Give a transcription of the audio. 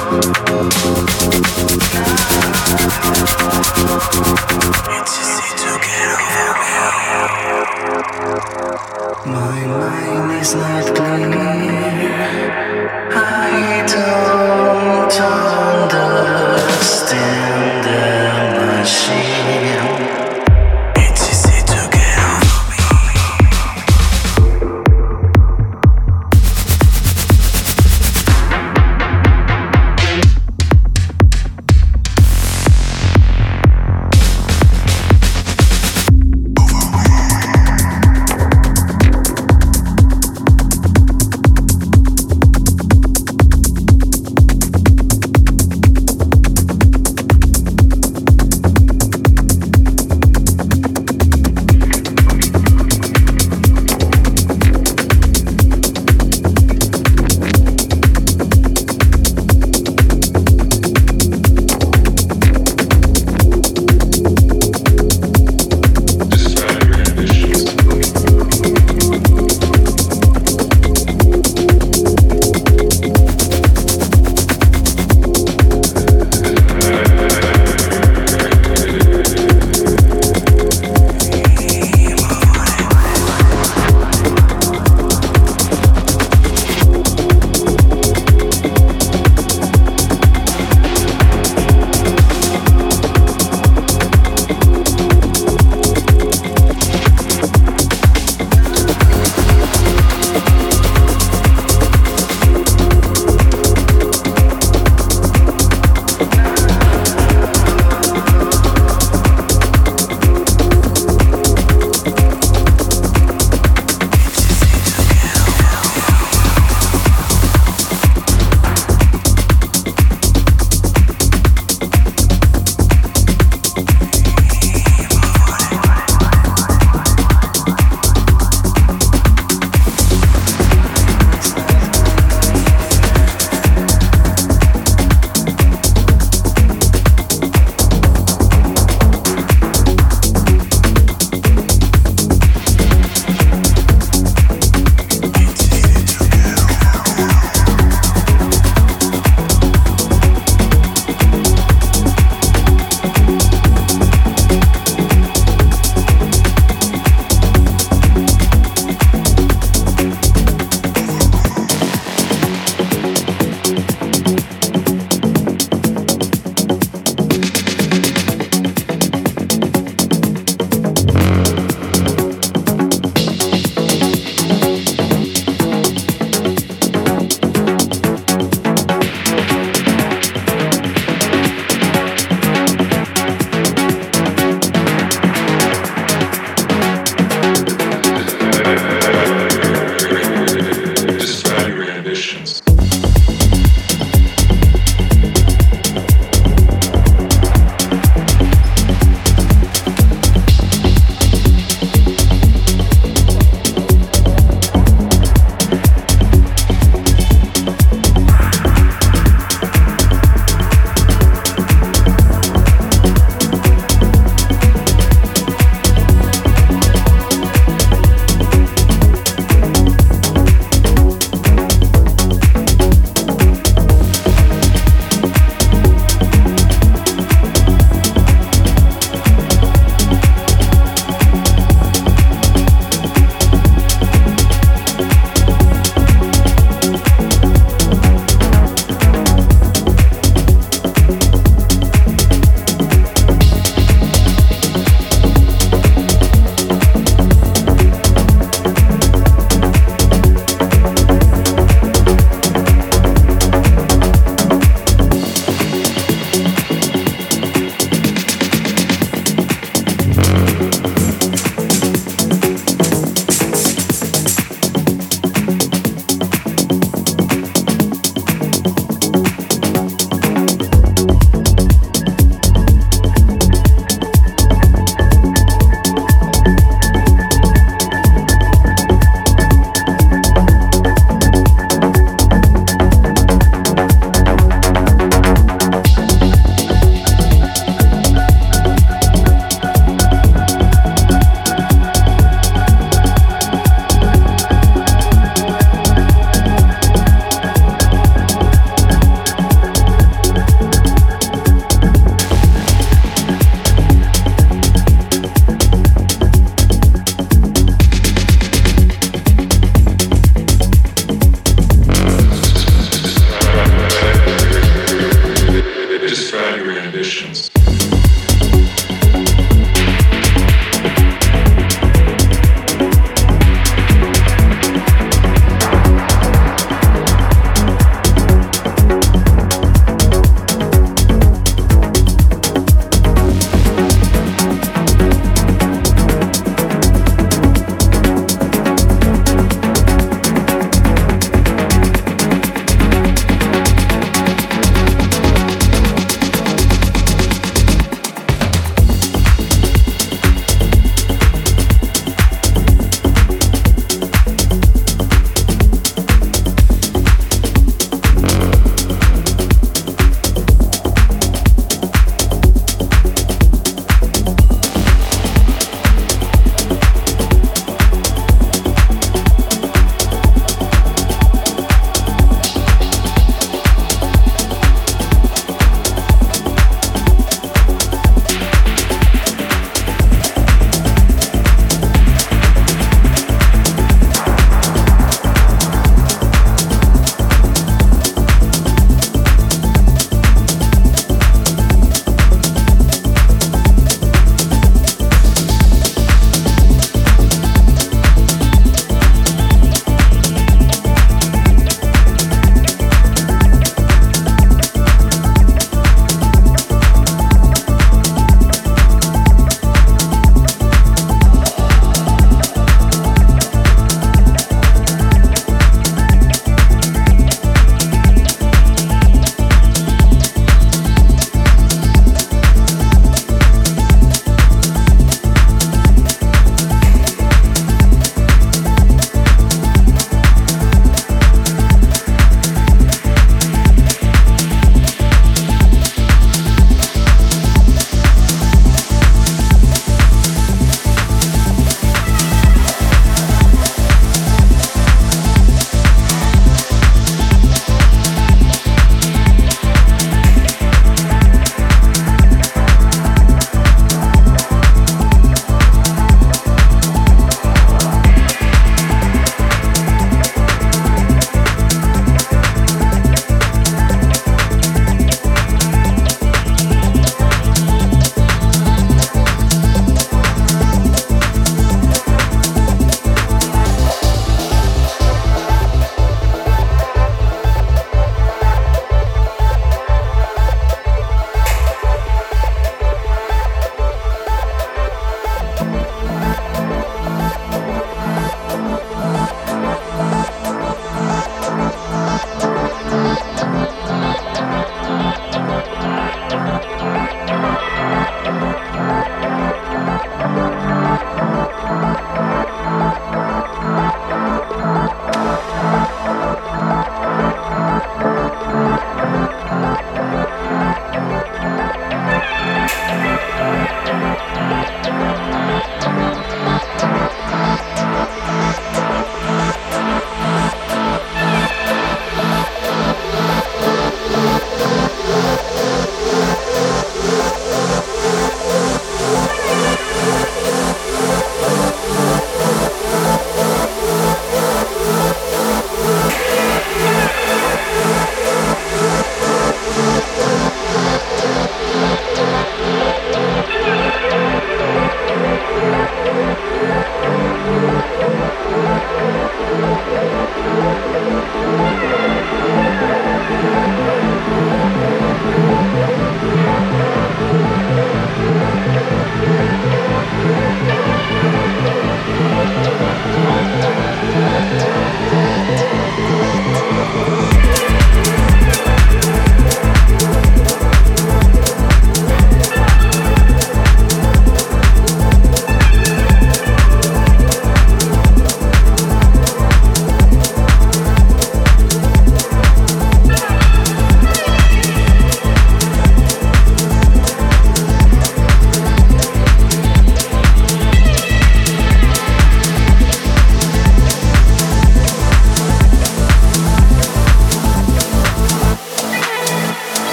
Get over